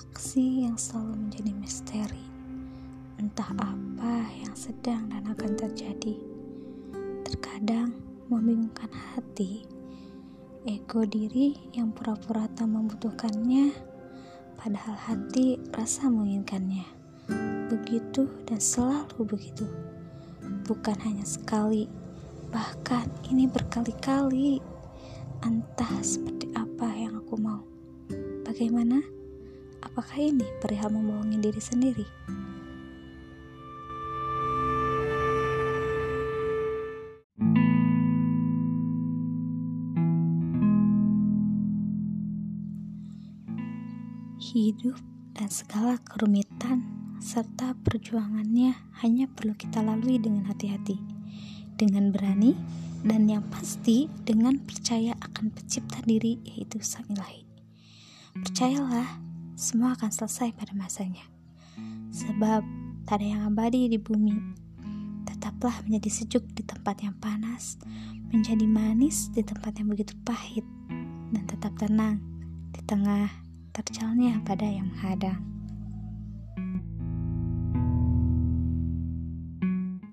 galaksi yang selalu menjadi misteri. Entah apa yang sedang dan akan terjadi. Terkadang membingungkan hati, ego diri yang pura-pura tak membutuhkannya, padahal hati rasa menginginkannya. Begitu dan selalu begitu. Bukan hanya sekali, bahkan ini berkali-kali. Entah seperti apa yang aku mau. Bagaimana? Apakah ini perihal membohongi diri sendiri? Hidup dan segala kerumitan serta perjuangannya hanya perlu kita lalui dengan hati-hati, dengan berani, dan yang pasti dengan percaya akan pencipta diri yaitu Sang Ilahi. Percayalah, semua akan selesai pada masanya. Sebab tak ada yang abadi di bumi. Tetaplah menjadi sejuk di tempat yang panas, menjadi manis di tempat yang begitu pahit, dan tetap tenang di tengah terjalnya pada yang menghadang.